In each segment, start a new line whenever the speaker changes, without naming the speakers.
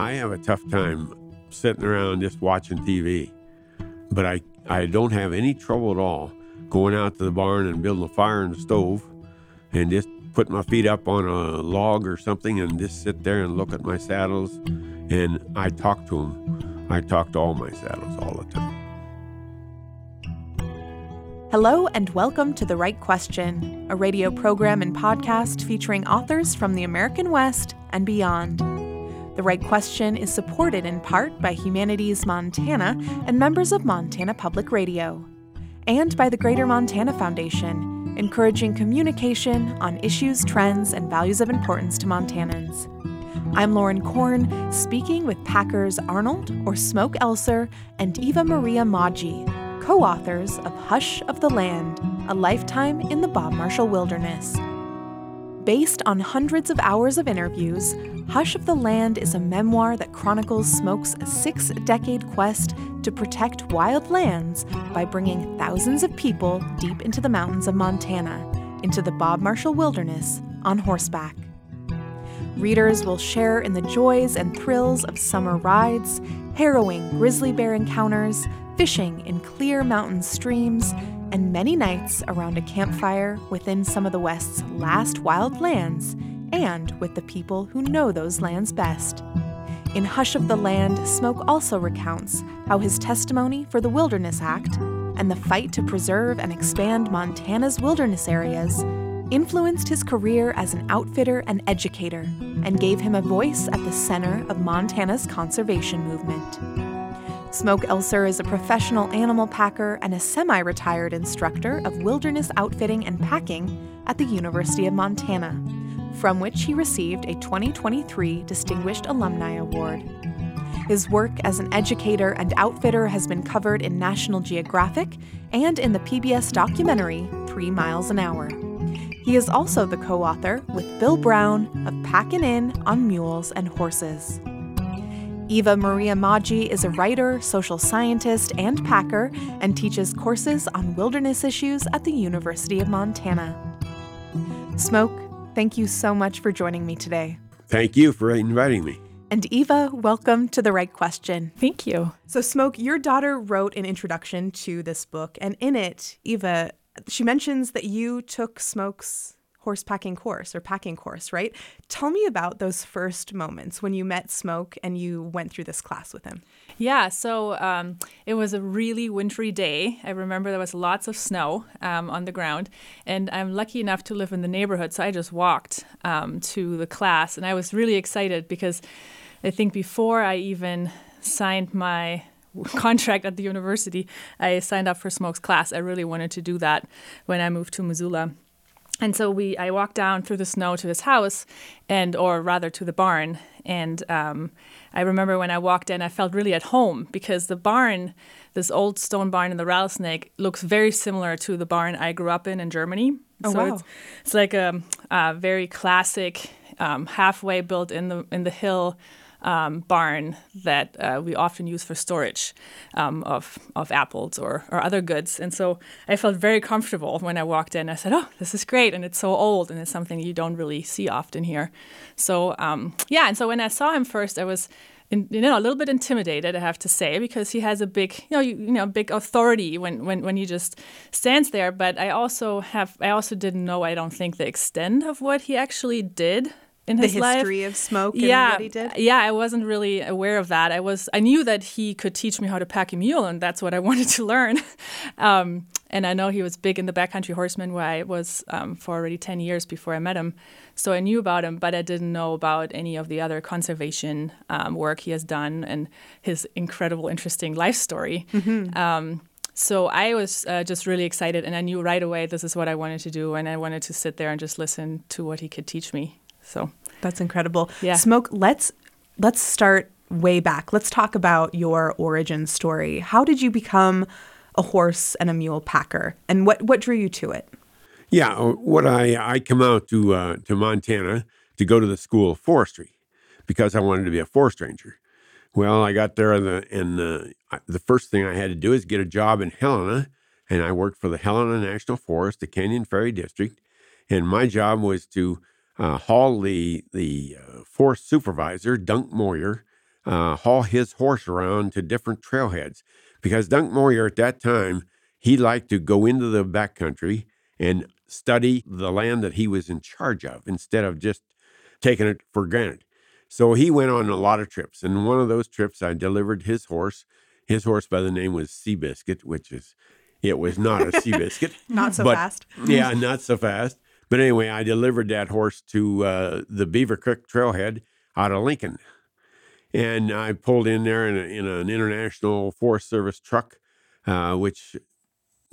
I have a tough time sitting around just watching TV, but I, I don't have any trouble at all going out to the barn and building a fire in the stove and just put my feet up on a log or something and just sit there and look at my saddles. And I talk to them. I talk to all my saddles all the time.
Hello, and welcome to The Write Question, a radio program and podcast featuring authors from the American West and beyond. The Write Question is supported in part by Humanities Montana and members of Montana Public Radio, and by the Greater Montana Foundation, encouraging communication on issues, trends, and values of importance to Montanans. I'm Lauren Korn, speaking with Packers Arnold or Smoke Elser and Eva Maria Maggi, co authors of Hush of the Land A Lifetime in the Bob Marshall Wilderness. Based on hundreds of hours of interviews, Hush of the Land is a memoir that chronicles Smoke's six decade quest to protect wild lands by bringing thousands of people deep into the mountains of Montana, into the Bob Marshall Wilderness, on horseback. Readers will share in the joys and thrills of summer rides, harrowing grizzly bear encounters, fishing in clear mountain streams, and many nights around a campfire within some of the West's last wild lands and with the people who know those lands best. In Hush of the Land, Smoke also recounts how his testimony for the Wilderness Act and the fight to preserve and expand Montana's wilderness areas influenced his career as an outfitter and educator and gave him a voice at the center of Montana's conservation movement. Smoke Elser is a professional animal packer and a semi retired instructor of wilderness outfitting and packing at the University of Montana, from which he received a 2023 Distinguished Alumni Award. His work as an educator and outfitter has been covered in National Geographic and in the PBS documentary Three Miles an Hour. He is also the co author with Bill Brown of Packin' In on Mules and Horses. Eva Maria Maggi is a writer, social scientist, and packer, and teaches courses on wilderness issues at the University of Montana. Smoke, thank you so much for joining me today.
Thank you for inviting me.
And Eva, welcome to The Write Question.
Thank you.
So, Smoke, your daughter wrote an introduction to this book, and in it, Eva, she mentions that you took Smoke's horse packing course or packing course, right? Tell me about those first moments when you met Smoke and you went through this class with him.
Yeah, so um, it was a really wintry day. I remember there was lots of snow um, on the ground, and I'm lucky enough to live in the neighborhood, so I just walked um, to the class, and I was really excited because I think before I even signed my contract at the university, I signed up for Smoke's class. I really wanted to do that when I moved to Missoula. And so we, I walked down through the snow to his house, and or rather to the barn. And um, I remember when I walked in, I felt really at home because the barn, this old stone barn in the rattlesnake, looks very similar to the barn I grew up in in Germany.
Oh,
so
wow.
it's, it's like a, a very classic, um, halfway built in the in the hill um, barn that uh, we often use for storage um, of, of apples or, or other goods. And so I felt very comfortable when I walked in. I said, Oh, this is great. And it's so old and it's something you don't really see often here. So, um, yeah. And so when I saw him first, I was. In, you know, a little bit intimidated, I have to say, because he has a big, you know, you, you know, big authority when, when, when he just stands there. But I also have, I also didn't know, I don't think, the extent of what he actually did in
The
his life
history of Smoke and
yeah,
what he did?
Yeah, I wasn't really aware of that. I was I knew that he could teach me how to pack a mule, and that's what I wanted to learn. um, and I know he was big in the backcountry horseman, where I was um, for already ten years before I met him. So I knew about him, but I didn't know about any of the other conservation um, work he has done and his incredible, interesting life story. Um, so I was uh, just really excited, and I knew right away this is what I wanted to do, and I wanted to sit there and just listen to what he could teach me. So
That's incredible.
Yeah.
Smoke, let's let's start way back. Let's talk about your origin story. How did you become a horse and a mule packer? And what what drew you to it?
Yeah, uh, what I I come out to uh, to Montana to go to the school of forestry because I wanted to be a forest ranger. Well, I got there and the and uh, the first thing I had to do is get a job in Helena, and I worked for the Helena National Forest, the Canyon Ferry District, and my job was to uh, haul the the uh, forest supervisor Dunk Moyer uh, haul his horse around to different trailheads because Dunk Moyer at that time he liked to go into the backcountry and study the land that he was in charge of instead of just taking it for granted. So he went on a lot of trips, and one of those trips I delivered his horse. His horse by the name was Seabiscuit, which is it was not a Seabiscuit.
Not so
but-
fast.
yeah, not so fast. But anyway, I delivered that horse to uh, the Beaver Creek Trailhead out of Lincoln, and I pulled in there in, a, in an international Forest Service truck, uh, which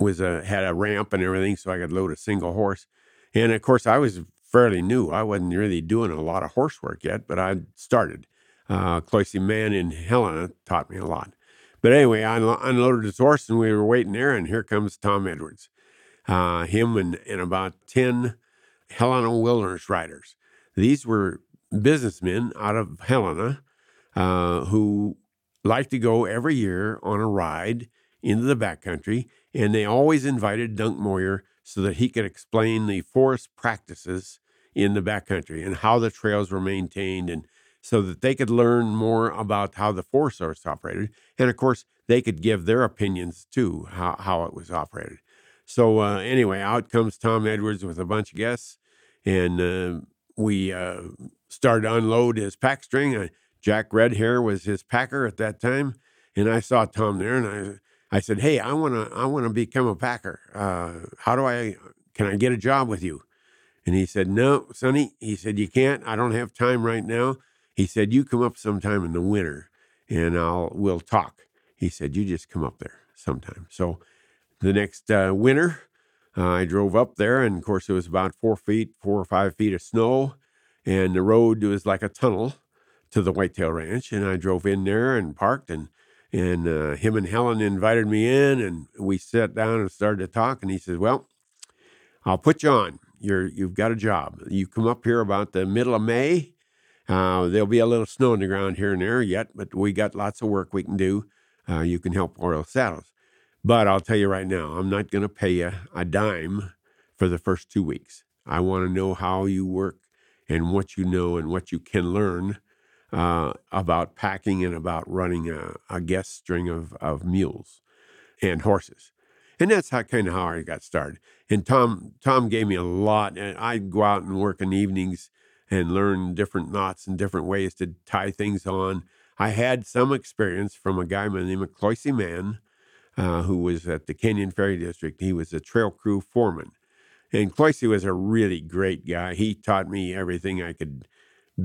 was a had a ramp and everything, so I could load a single horse. And of course, I was fairly new. I wasn't really doing a lot of horse work yet, but I started. Uh, Cloisy Man in Helena taught me a lot. But anyway, I unlo- unloaded his horse, and we were waiting there, and here comes Tom Edwards. Uh, him and, and about 10 Helena Wilderness riders. These were businessmen out of Helena uh, who liked to go every year on a ride into the backcountry, and they always invited Dunk Moyer so that he could explain the forest practices in the backcountry and how the trails were maintained, and so that they could learn more about how the Forest Service operated, and of course they could give their opinions too how how it was operated. So uh, anyway, out comes Tom Edwards with a bunch of guests, and uh, we uh, started to unload his pack string. Uh, Jack Redhair was his packer at that time, and I saw Tom there, and I I said, "Hey, I want to I want to become a packer. Uh, how do I can I get a job with you?" And he said, "No, Sonny." He said, "You can't. I don't have time right now." He said, "You come up sometime in the winter, and I'll we'll talk." He said, "You just come up there sometime." So the next uh, winter, uh, I drove up there, and of course, it was about four feet, four or five feet of snow, and the road was like a tunnel to the Whitetail Ranch. And I drove in there and parked, and and uh, him and Helen invited me in, and we sat down and started to talk. And he says, "Well, I'll put you on. You're you've got a job. You come up here about the middle of May." Uh, there'll be a little snow on the ground here and there yet, but we got lots of work we can do. Uh, you can help oil saddles. But I'll tell you right now, I'm not going to pay you a dime for the first two weeks. I want to know how you work and what you know and what you can learn uh, about packing and about running a, a guest string of, of mules and horses. And that's how kind of how I got started. And Tom Tom gave me a lot. And I'd go out and work in the evenings and learn different knots and different ways to tie things on. I had some experience from a guy by the name of Cloisy Man, uh, who was at the Canyon Ferry District. He was a trail crew foreman. And Cloisy was a really great guy. He taught me everything I could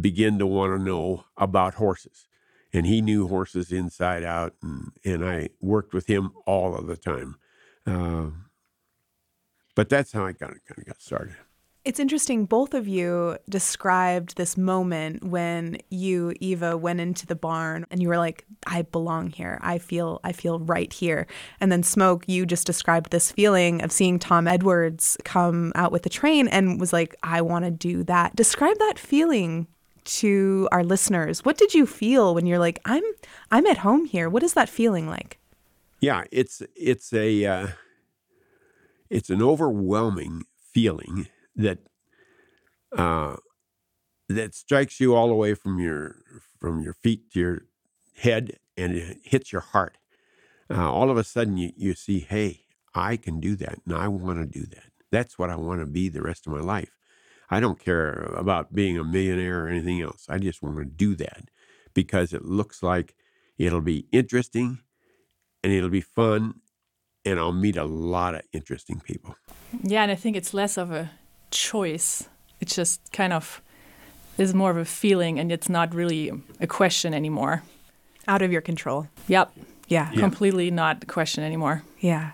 begin to want to know about horses. And he knew horses inside out, and, and I worked with him all of the time. Uh, but that's how I kind of, kind of got started.
It's interesting. Both of you described this moment when you, Eva, went into the barn and you were like, "I belong here. I feel, I feel right here." And then Smoke, you just described this feeling of seeing Tom Edwards come out with the train and was like, "I want to do that." Describe that feeling to our listeners. What did you feel when you're like, "I'm, I'm at home here"? What is that feeling like?
Yeah, it's it's a uh, it's an overwhelming feeling that uh, that strikes you all the way from your from your feet to your head and it hits your heart. Uh, all of a sudden, you you see, hey, I can do that, and I want to do that. That's what I want to be the rest of my life. I don't care about being a millionaire or anything else. I just want to do that because it looks like it'll be interesting and it'll be fun and I'll meet a lot of interesting people.
Yeah, and I think it's less of a choice. It's just kind of is more of a feeling, and it's not really a question anymore.
Out of your control.
Yep,
Yeah.
completely not a question anymore.
Yeah.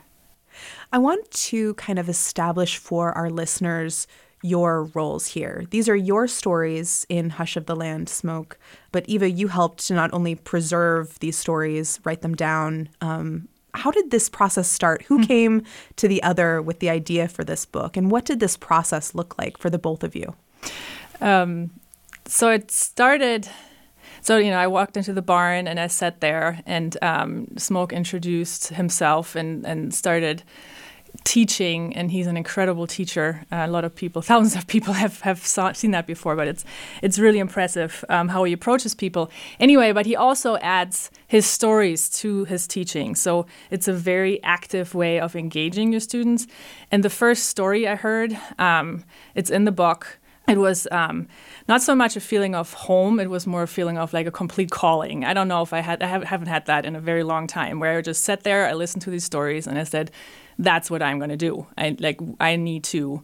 I want to kind of establish for our listeners your roles here. These are your stories in Hush of the Land Smoke. But Eva, you helped to not only preserve these stories, write them down. Um, how did this process start? Who came to the other with the idea for this book? And what did this process look like for the both of you?
Um, so it started. So you know, I walked into the barn and I sat there, and um, Smoke introduced himself and and started teaching, and he's an incredible teacher. Uh, a lot of people, thousands of people, have have saw, seen that before, but it's it's really impressive um, how he approaches people. Anyway, but he also adds his stories to his teaching, so it's a very active way of engaging your students. And the first story I heard, um, it's in the book. It was um, not so much a feeling of home; it was more a feeling of like a complete calling. I don't know if I had, I haven't had that in a very long time, where I just sat there, I listened to these stories, and I said that's what I'm going to do. I like I need to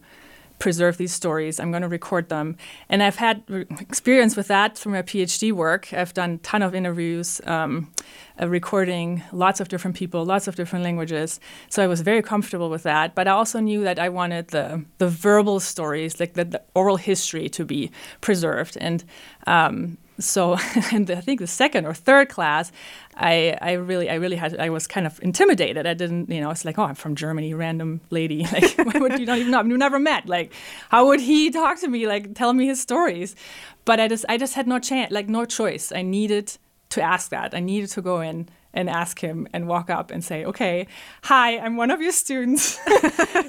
preserve these stories. I'm going to record them, and I've had experience with that through my PhD work. I've done a ton of interviews, um, uh, recording lots of different people, lots of different languages. So I was very comfortable with that. But I also knew that I wanted the the verbal stories, like the, the oral history, to be preserved, and um, so and I think the second or third class, I, I really I really had I was kind of intimidated. I didn't you know it's like oh I'm from Germany, random lady like why would you not even know we never met like how would he talk to me like tell me his stories, but I just I just had no chance like no choice. I needed to ask that. I needed to go in and ask him and walk up and say, okay, hi, I'm one of your students.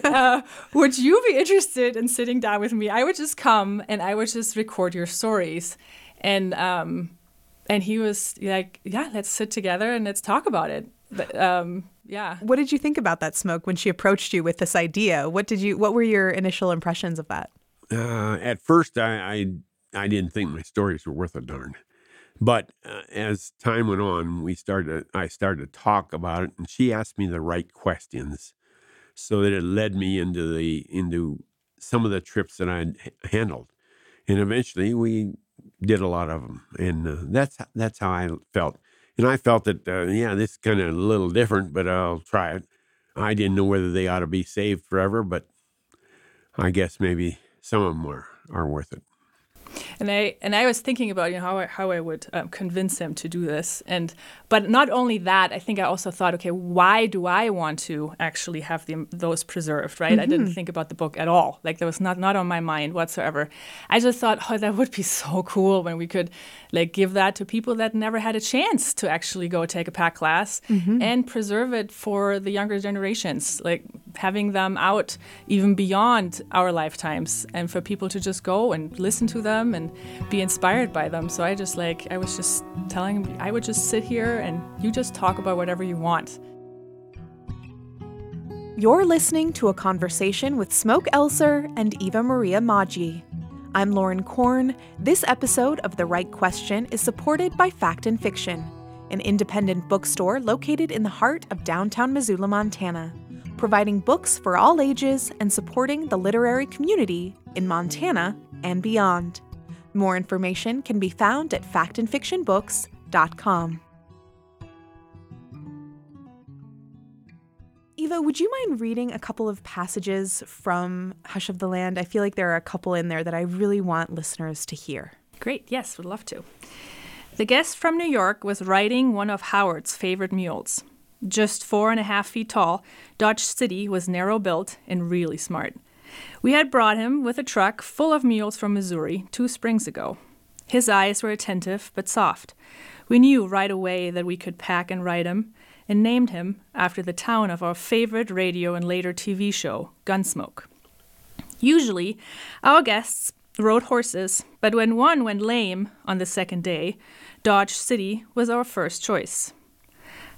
uh, would you be interested in sitting down with me? I would just come and I would just record your stories and um, and he was like, "Yeah, let's sit together and let's talk about it." But, um, yeah.
What did you think about that smoke when she approached you with this idea? What did you? What were your initial impressions of that?
Uh, at first, I, I, I didn't think my stories were worth a darn, but uh, as time went on, we started. I started to talk about it, and she asked me the right questions, so that it led me into the into some of the trips that I handled, and eventually we did a lot of them, and uh, that's that's how I felt. And I felt that uh, yeah, this is kind of a little different, but I'll try it. I didn't know whether they ought to be saved forever, but I guess maybe some of them are, are worth it
and I and I was thinking about you know how I, how I would um, convince him to do this, and but not only that, I think I also thought, okay, why do I want to actually have them those preserved? Right? Mm-hmm. I didn't mm-hmm. think about the book at all. Like that was not not on my mind whatsoever. I just thought, oh, that would be so cool when we could like give that to people that never had a chance to actually go take a pack class mm-hmm. and preserve it for the younger generations, like having them out even beyond our lifetimes, and for people to just go and listen to them them and be inspired by them. So I just like, I was just telling him, I would just sit here and you just talk about whatever you want.
You're listening to a conversation with Smoke Elser and Eva Maria Maggi. I'm Lauren Korn. This episode of The Write Question is supported by Fact and Fiction, an independent bookstore located in the heart of downtown Missoula, Montana, providing books for all ages and supporting the literary community in Montana and beyond. More information can be found at factandfictionbooks.com. Eva, would you mind reading a couple of passages from Hush of the Land? I feel like there are a couple in there that I really want listeners to hear.
Great, yes, would love to. The guest from New York was riding one of Howard's favorite mules. Just four and a half feet tall, Dodge City was narrow built and really smart. We had brought him with a truck full of mules from Missouri two springs ago. His eyes were attentive but soft. We knew right away that we could pack and ride him, and named him after the town of our favorite radio and later TV show, Gunsmoke. Usually, our guests rode horses, but when one went lame on the second day, Dodge City was our first choice.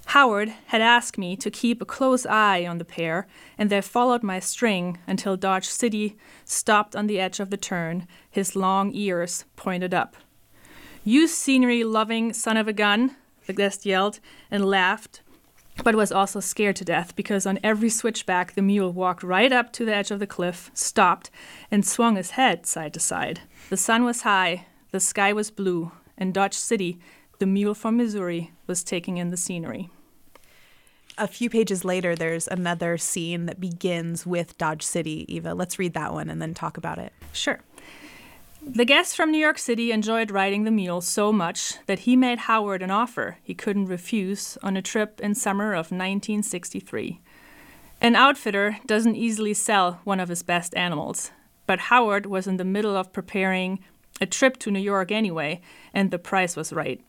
Howard had asked me to keep a close eye on the pair, and they followed my string until Dodge City stopped on the edge of the turn, his long ears pointed up. You scenery loving son of a gun, the guest yelled and laughed, but was also scared to death because on every switchback the mule walked right up to the edge of the cliff, stopped, and swung his head side to side. The sun was high, the sky was blue, and Dodge City, the mule from Missouri, was taking in the scenery
a few pages later, there's another scene that begins with Dodge City. Eva, let's read that one and then talk about it.
Sure. The guest from New York City enjoyed riding the mule so much that he made Howard an offer he couldn't refuse on a trip in summer of 1963. An outfitter doesn't easily sell one of his best animals, but Howard was in the middle of preparing a trip to New York anyway, and the price was right.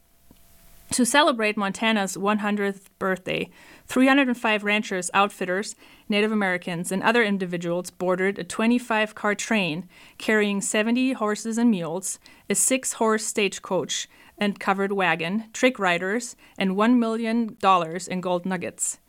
To celebrate Montana's 100th birthday, 305 ranchers, outfitters, Native Americans, and other individuals boarded a 25 car train carrying 70 horses and mules, a six horse stagecoach and covered wagon, trick riders, and $1 million in gold nuggets.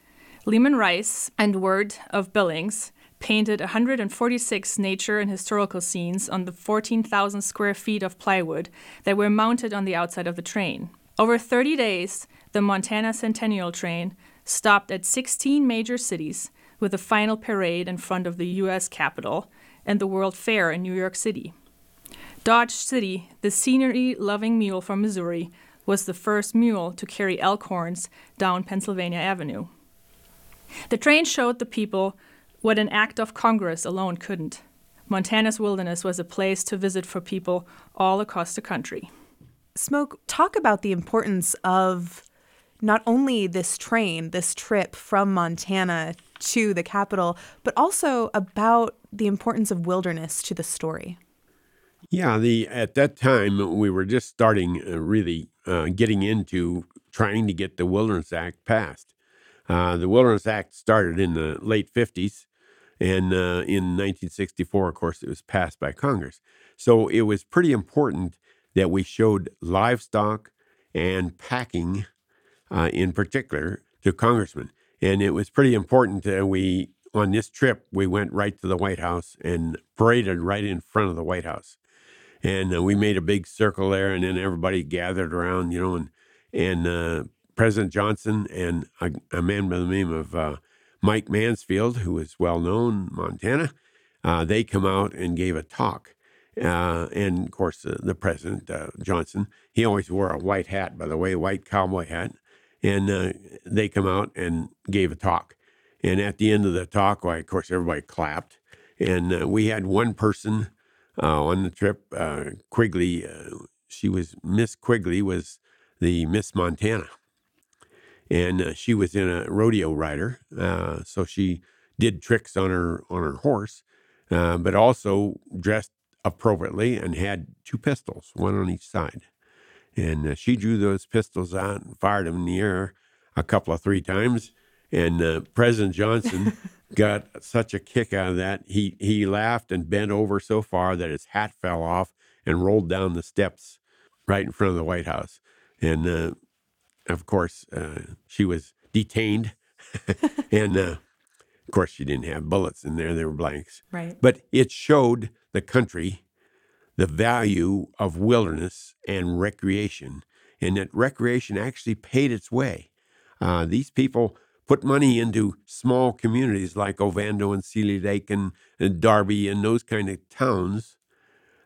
Lehman Rice and Word of Billings painted 146 nature and historical scenes on the 14,000 square feet of plywood that were mounted on the outside of the train. Over 30 days, the Montana Centennial Train stopped at 16 major cities with a final parade in front of the U.S. Capitol and the World Fair in New York City. Dodge City, the scenery loving mule from Missouri, was the first mule to carry elk horns down Pennsylvania Avenue. The train showed the people what an act of Congress alone couldn't. Montana's wilderness was a place to visit for people all across the country.
Smoke, talk about the importance of not only this train, this trip from Montana to the capital, but also about the importance of wilderness to the story.
Yeah, the at that time we were just starting uh, really uh, getting into trying to get the Wilderness Act passed. Uh, the Wilderness Act started in the late 50s, and uh, in 1964, of course, it was passed by Congress. So it was pretty important that we showed livestock and packing uh, in particular to congressmen. And it was pretty important that we, on this trip, we went right to the White House and paraded right in front of the White House. And uh, we made a big circle there, and then everybody gathered around, you know, and, and uh, President Johnson and a, a, man by the name of uh, Mike Mansfield, who is well known Montana, uh, they come out and gave a talk. Uh, and of course, uh, the president, uh, Johnson, he always wore a white hat, by the way, white cowboy hat. And uh, they come out and gave a talk. And at the end of the talk, of course, everybody clapped. And uh, we had one person uh, on the trip, Quigley. she was Miss Quigley, was the Miss Montana, and she was in a rodeo rider, so she did tricks on her on her horse, but also dressed appropriately and had two pistols, one on each side. And uh, she drew those pistols out and fired them in the air a couple of three times. And uh, President Johnson got such a kick out of that. He he laughed and bent over so far that his hat fell off and rolled down the steps right in front of the White House. And uh, of course, uh, she was detained. and uh, of course, she didn't have bullets in there; they were blanks.
Right.
But it showed the country the value of wilderness and recreation, and that recreation actually paid its way. Uh, these people put money into small communities like Ovando and Seeley Lake and, and Darby and those kind of towns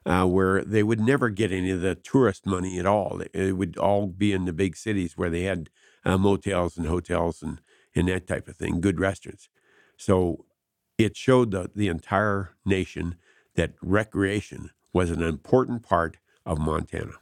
uh, where they would never get any of the tourist money at all. It would all be in the big cities where they had uh, motels and hotels and, and that type of thing, good restaurants. So it showed the, the entire nation that recreation was an important part of Montana.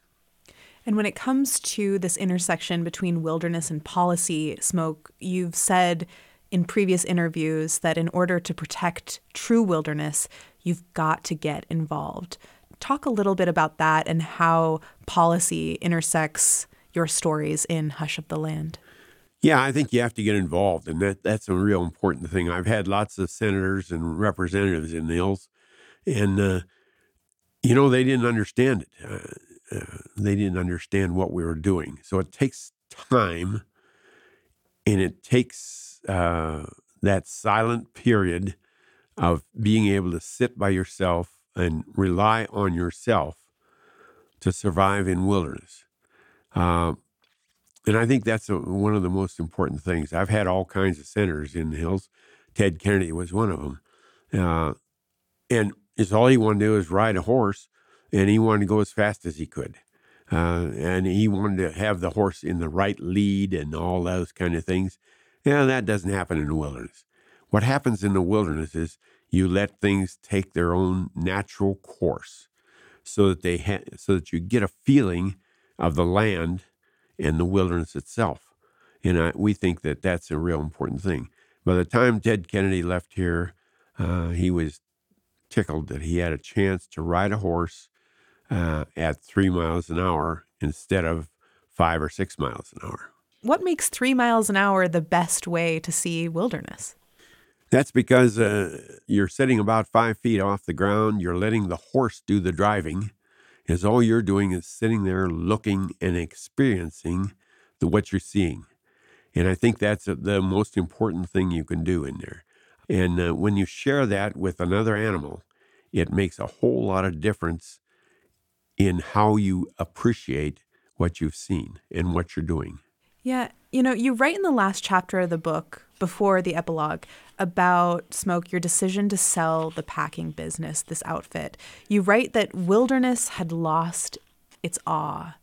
And when it comes to this intersection between wilderness and policy, Smoke, you've said in previous interviews that in order to protect true wilderness, you've got to get involved. Talk a little bit about that and how policy intersects your stories in Hush of the Land.
Yeah, I think you have to get involved, and that, that's a real important thing. I've had lots of senators and representatives in the hills and uh, you know they didn't understand it. Uh, uh, they didn't understand what we were doing. So it takes time, and it takes uh, that silent period of being able to sit by yourself and rely on yourself to survive in wilderness. Uh, and I think that's a, one of the most important things. I've had all kinds of centers in the hills. Ted Kennedy was one of them. Uh, and is all he wanted to do is ride a horse, and he wanted to go as fast as he could. Uh, and he wanted to have the horse in the right lead and all those kind of things. Yeah, that doesn't happen in the wilderness. What happens in the wilderness is you let things take their own natural course, so that they ha- so that you get a feeling of the land and the wilderness itself. And I, we think that that's a real important thing. By the time Ted Kennedy left here, uh, he was tickled that he had a chance to ride a horse uh, at three miles an hour instead of five or six miles an hour.
What makes three miles an hour the best way to see wilderness?
That's because uh, you're sitting about five feet off the ground. You're letting the horse do the driving, as all you're doing is sitting there looking and experiencing the, what you're seeing. And I think that's the most important thing you can do in there. And uh, when you share that with another animal, it makes a whole lot of difference in how you appreciate what you've seen and what you're doing.
Yeah, you know, you write in the last chapter of the book, before the epilogue, about Smoke, your decision to sell the packing business, this outfit. You write that wilderness had lost its awe.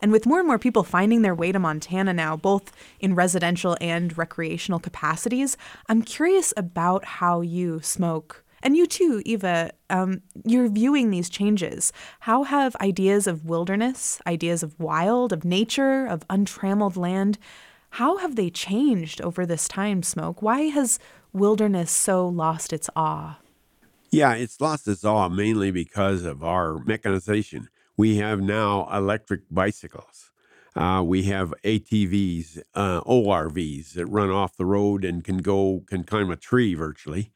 And with more and more people finding their way to Montana now, both in residential and recreational capacities, I'm curious about how you, Smoke, and you too, Eva, um, you're viewing these changes. How have ideas of wilderness, ideas of wild, of nature, of untrammeled land, how have they changed over this time, Smoke? Why has wilderness so lost its awe?
Yeah, it's lost its awe mainly because of our mechanization. We have now electric bicycles. Uh, we have ATVs, uh, ORVs that run off the road and can go, can climb a tree virtually.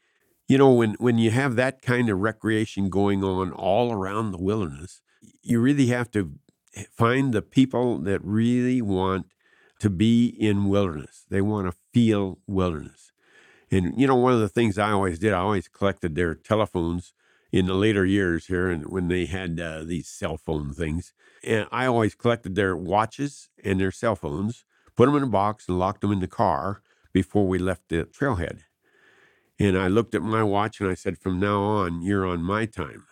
You know, when, when you have that kind of recreation going on all around the wilderness, you really have to find the people that really want to be in wilderness. They want to feel wilderness. And, you know, one of the things I always did, I always collected their telephones in the later years here and when they had uh, these cell phone things. And I always collected their watches and their cell phones, put them in a box and locked them in the car before we left the trailhead. And I looked at my watch and I said, from now on, you're on my time.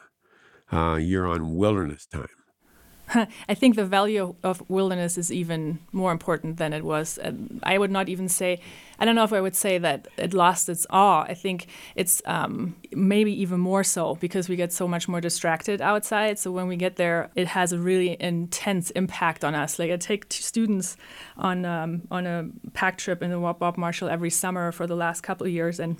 Uh, you're on wilderness time.
I think the value of wilderness is even more important than it was. I would not even say, I don't know if I would say that it lost its awe. I think it's um, maybe even more so because we get so much more distracted outside. So when we get there, it has a really intense impact on us. Like I take students on um, on a pack trip in the Bob Marshall every summer for the last couple of years, and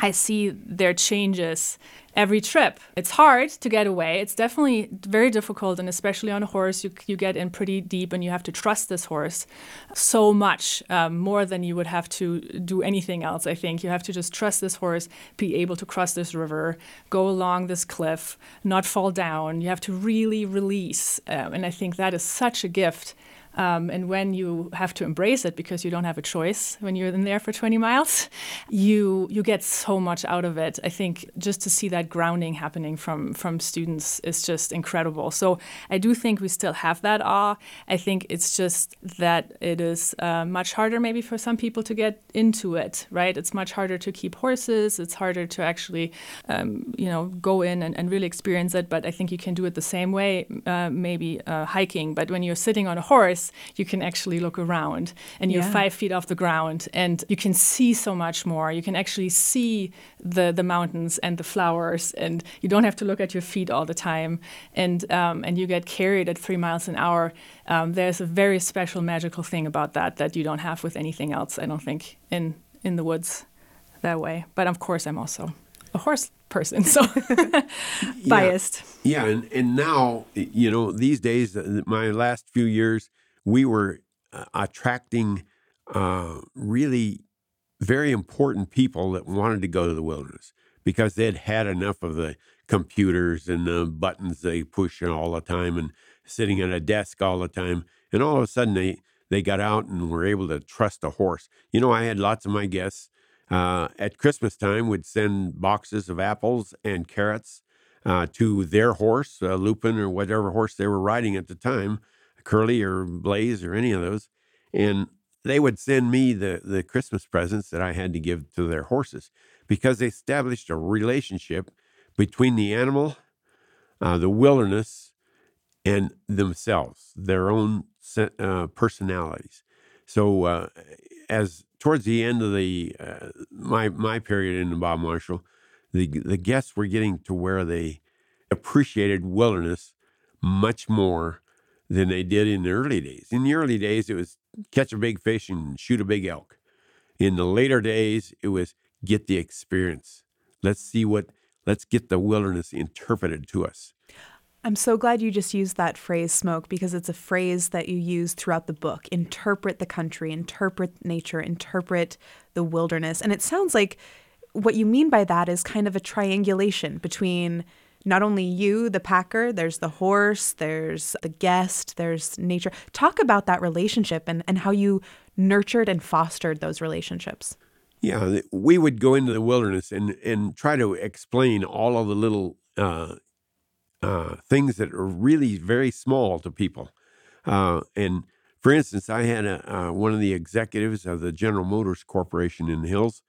I see their changes every trip. It's hard to get away. It's definitely very difficult, and especially on a horse, you, you get in pretty deep and you have to trust this horse so much um, more than you would have to do anything else. I think you have to just trust this horse, be able to cross this river, go along this cliff, not fall down. You have to really release. Um, and I think that is such a gift um, and when you have to embrace it because you don't have a choice when you're in there for 20 miles, you you get so much out of it. I think just to see that grounding happening from from students is just incredible. So I do think we still have that awe. I think it's just that it is uh, much harder maybe for some people to get into it. Right? It's much harder to keep horses. It's harder to actually um, you know go in and, and, really experience it. But I think you can do it the same way, uh, maybe uh, hiking. But when you're sitting on a horse you can actually look around and you're yeah. five feet off the ground and you can see so much more. You can actually see the, the mountains and the flowers and you don't have to look at your feet all the time. And, um, and you get carried at three miles an hour. Um, there's a very special magical thing about that that you don't have with anything else, I don't think, in, in the woods that way. But of course, I'm also a horse person, so biased.
Yeah, yeah and, and now, you know, these days, uh, my last few years, we were uh, attracting uh, really very important people that wanted to go to the wilderness because they'd had enough of the computers and the buttons they push all the time and sitting at a desk all the time. And all of a sudden, they, they got out and were able to trust a horse. You know, I had lots of my guests uh, at Christmas time would send boxes of apples and carrots uh, to their horse, uh, Lupin or whatever horse they were riding at the time, Curly or Blaze or any of those. And they would send me the, the Christmas presents that I had to give to their horses because they established a relationship between the animal, uh, the wilderness, and themselves, their own uh, personalities. So, uh, as towards the end of the uh, my my period in the Bob Marshall, the the guests were getting to where they appreciated wilderness much more than they did in the early days. In the early days, it was catch a big fish and shoot a big elk. In the later days, it was get the experience. Let's see what, let's get the wilderness interpreted to us.
I'm so glad you just used that phrase, smoke, because it's a phrase that you use throughout the book. Interpret the country, interpret nature, interpret the wilderness. And it sounds like what you mean by that is kind of a triangulation between not only you, the packer, there's the horse, there's the guest, there's nature. Talk about that relationship and, and how you nurtured and fostered those relationships.
Yeah, we would go into the wilderness and, and try to explain all of the little uh, uh, things that are really very small to people. Uh, and for instance, I had a, uh, one of the executives of the General Motors Corporation in the hills,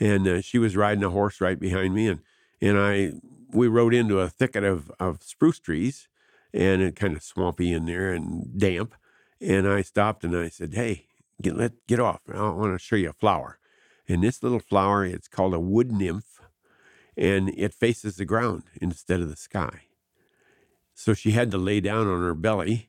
and uh, she was riding a horse right behind me, and and I we rode into a thicket of, of spruce trees, and it kind of swampy in there and damp. And I stopped and I said, "Hey, get let get off! I want to show you a flower." And this little flower, it's called a wood nymph, and it faces the ground instead of the sky. So she had to lay down on her belly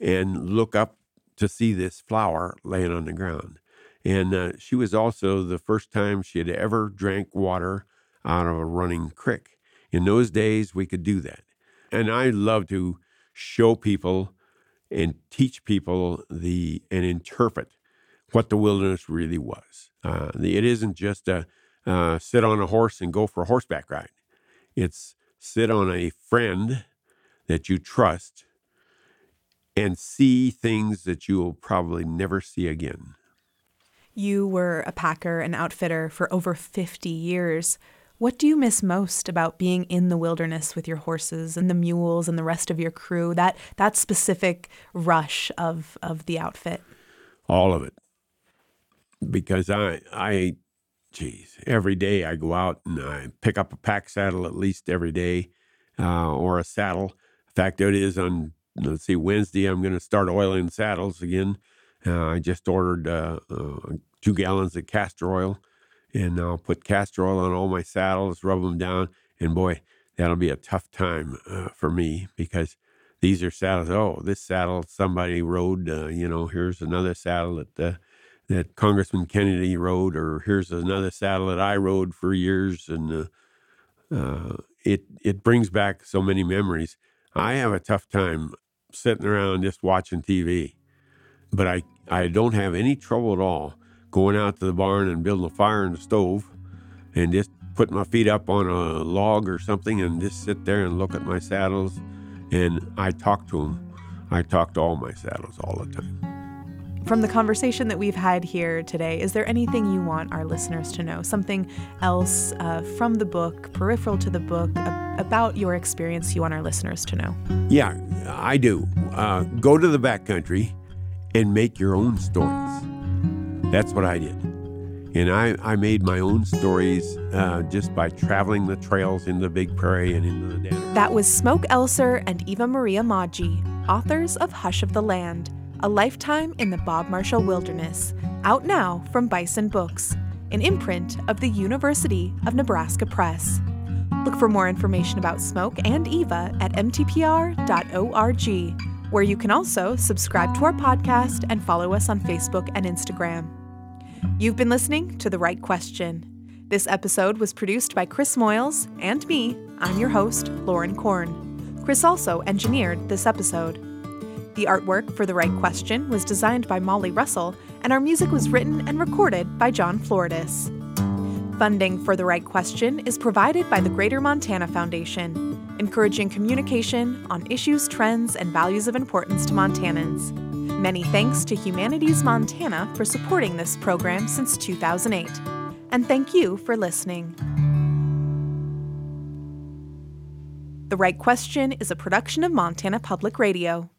and look up to see this flower laying on the ground. And uh, she was also the first time she had ever drank water out of a running creek. In those days, we could do that. And I love to show people and teach people the and interpret what the wilderness really was. Uh, it isn't just a uh, sit on a horse and go for a horseback ride. It's sit on a friend that you trust and see things that you will probably never see again.
You were a packer and outfitter for over 50 years. What do you miss most about being in the wilderness with your horses and the mules and the rest of your crew? That that specific rush of of the outfit.
All of it. Because I I geez, every day I go out and I pick up a pack saddle at least every day, uh, or a saddle. In fact, it is on let's see Wednesday. I'm going to start oiling saddles again. Uh, I just ordered uh, uh two gallons of castor oil and I'll put castor oil on all my saddles, rub them down, and boy, that'll be a tough time uh, for me because these are saddles. Oh, this saddle somebody rode. Uh, you know, here's another saddle that uh, that Congressman Kennedy rode, or here's another saddle that I rode for years, and uh, uh, it it brings back so many memories. I have a tough time sitting around just watching TV, but I I don't have any trouble at all going out to the barn and building a fire in the stove and just put my feet up on a log or something and just sit there and look at my saddles. And I talk to them. I talk to all my saddles all the time.
From the conversation that we've had here today, is there anything you want our listeners to know? Something else uh, from the book, peripheral to the book, about your experience you want our listeners to know?
Yeah, I do. Uh, go to the backcountry and make your own stories. That's what I did. And I, I made my own stories uh, just by traveling the trails in the Big Prairie and into the Danaher.
That was Smoke Elser and Eva Maria Maggi, authors of Hush of the Land, A Lifetime in the Bob Marshall Wilderness, out now from Bison Books, an imprint of the University of Nebraska Press. Look for more information about Smoke and Eva at mtpr.org, where you can also subscribe to our podcast and follow us on Facebook and Instagram. You've been listening to The Write Question. This episode was produced by Chris Moyles and me. I'm your host, Lauren Korn. Chris also engineered this episode. The artwork for The Write Question was designed by Molly Russell, and our music was written and recorded by John Floridis. Funding for The Write Question is provided by the Greater Montana Foundation, encouraging communication on issues, trends, and values of importance to Montanans. Many thanks to Humanities Montana for supporting this program since 2008. And thank you for listening. The Write Question is a production of Montana Public Radio.